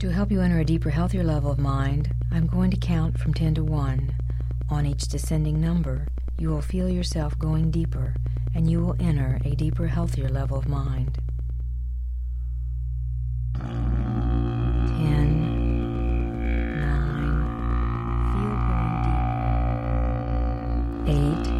To help you enter a deeper, healthier level of mind, I'm going to count from 10 to 1. On each descending number, you will feel yourself going deeper, and you will enter a deeper, healthier level of mind. 10, 9, feel deeper. 8,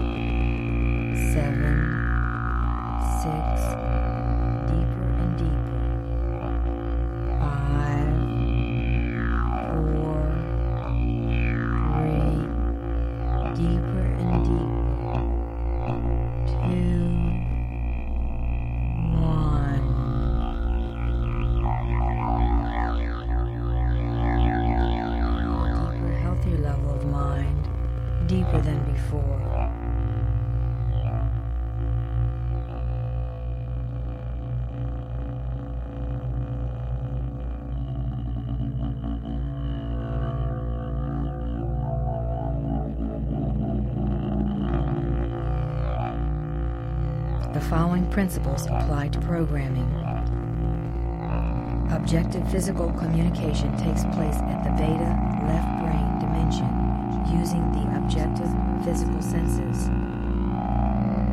following principles apply to programming. Objective physical communication takes place at the beta left brain dimension using the objective physical senses.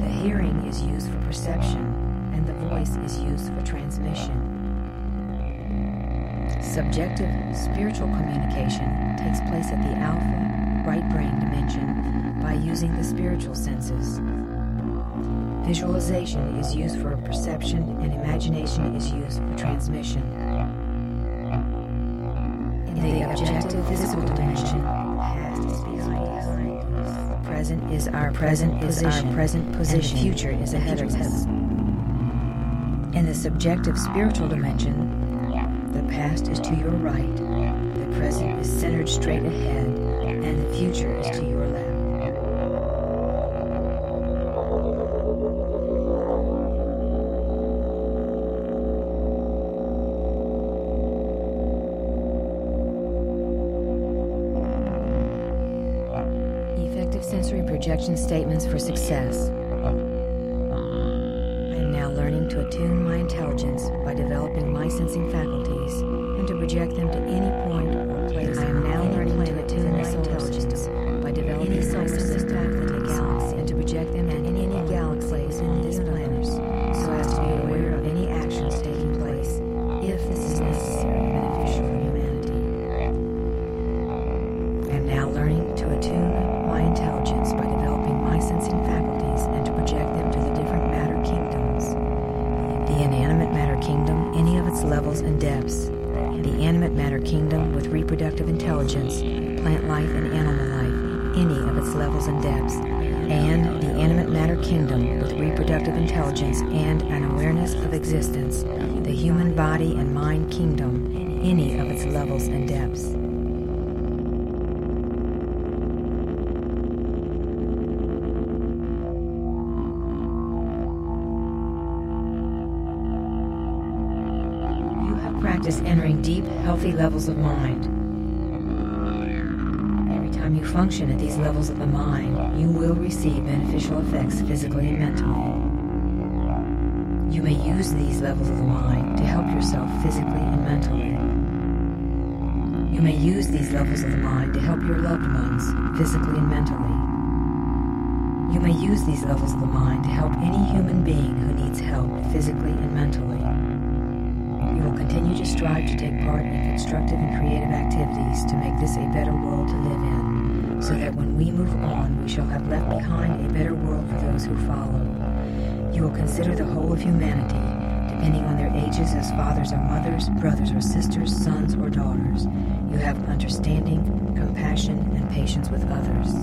The hearing is used for perception and the voice is used for transmission. Subjective spiritual communication takes place at the alpha right brain dimension by using the spiritual senses. Visualization is used for perception and imagination is used for transmission. In the objective physical dimension, present is our present is our present position, and the future is ahead of us. In the subjective spiritual dimension, the past is to your right, the present is centered straight ahead, and the future is to your left. Projection statements for success. I am now learning to attune my intelligence by developing my sensing faculties and to project them to any point or place. I am now learning to attune my inanimate matter kingdom, any of its levels and depths. The animate matter kingdom with reproductive intelligence, plant life and animal life, any of its levels and depths. And the animate matter kingdom with reproductive intelligence and an awareness of existence, the human body and mind kingdom, any of its levels and depths. Practice entering deep, healthy levels of mind. Every time you function at these levels of the mind, you will receive beneficial effects physically and mentally. You may use these levels of the mind to help yourself physically and mentally. You may use these levels of the mind to help your loved ones physically and mentally. You may use these levels of the mind to help any human being who needs help physically and mentally will continue to strive to take part in constructive and creative activities to make this a better world to live in, so that when we move on, we shall have left behind a better world for those who follow. You will consider the whole of humanity, depending on their ages as fathers or mothers, brothers or sisters, sons or daughters. You have understanding, compassion, and patience with others.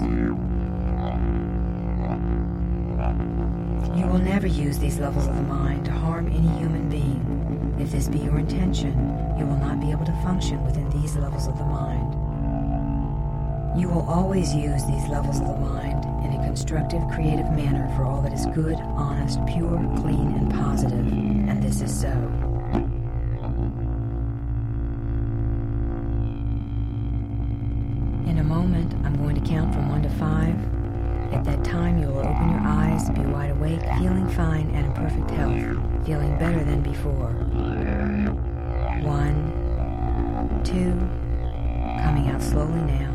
You will never use these levels of the mind to be your intention, you will not be able to function within these levels of the mind. You will always use these levels of the mind in a constructive, creative manner for all that is good, honest, pure, clean, and positive, and this is so. In a moment, I'm going to count from one to five. At that time, you will open your eyes, be wide awake, feeling fine and in perfect health, feeling better than before. One, two, coming out slowly now.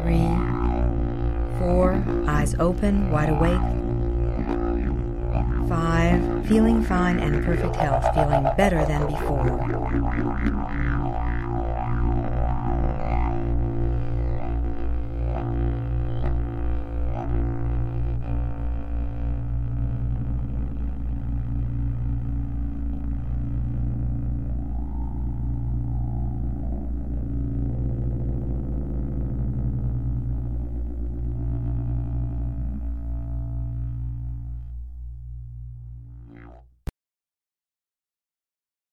Three, four, eyes open, wide awake. Five, feeling fine and perfect health, feeling better than before.